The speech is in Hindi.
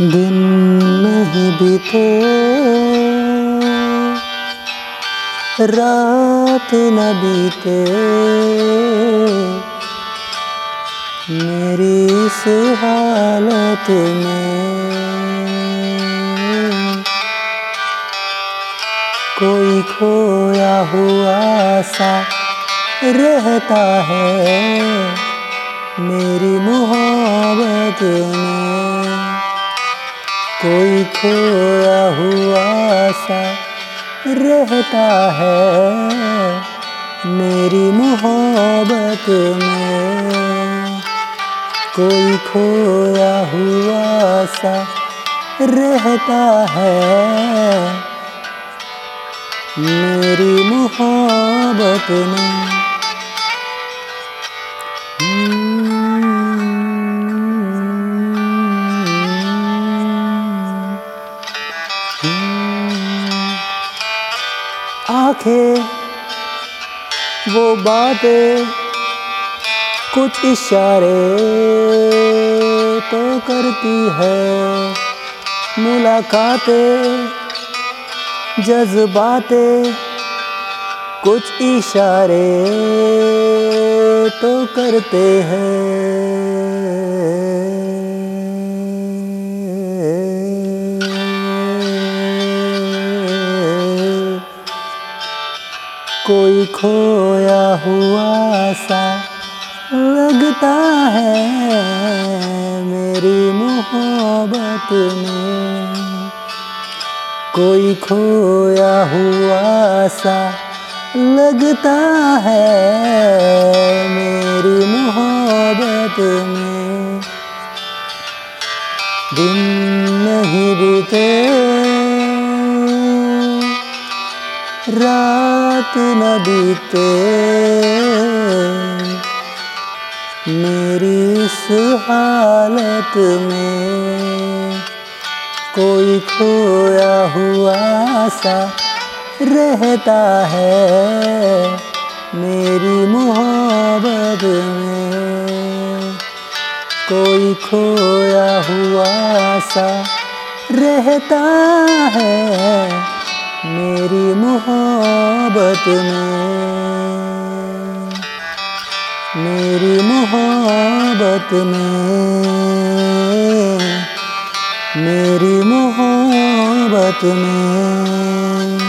दिन नहीं बीते। रात न बीते। मेरी इस हालत में कोई खोया हुआ सा रहता है मेरी मोहब्बत में। कोई खोया हुआ सा रहता है मेरी मोहब्बत में। कोई खोया हुआ सा रहता है मेरी मोहब्बत में। आँखें वो बातें कुछ इशारे तो करती है। मुलाकातें, जज्बातें कुछ इशारे तो करते हैं। कोई खोया हुआ सा लगता है मेरी मोहब्बत में। कोई खोया हुआ सा लगता है मेरी मोहब्बत में। दिन नहीं बीते रात न बीते, मेरी इस हालत में कोई खोया हुआ सा रहता है मेरी मोहब्बत में। कोई खोया हुआ सा रहता है मेरी मोहब्बत में मेरी मोहब्बत में मेरी मोहब्बत में।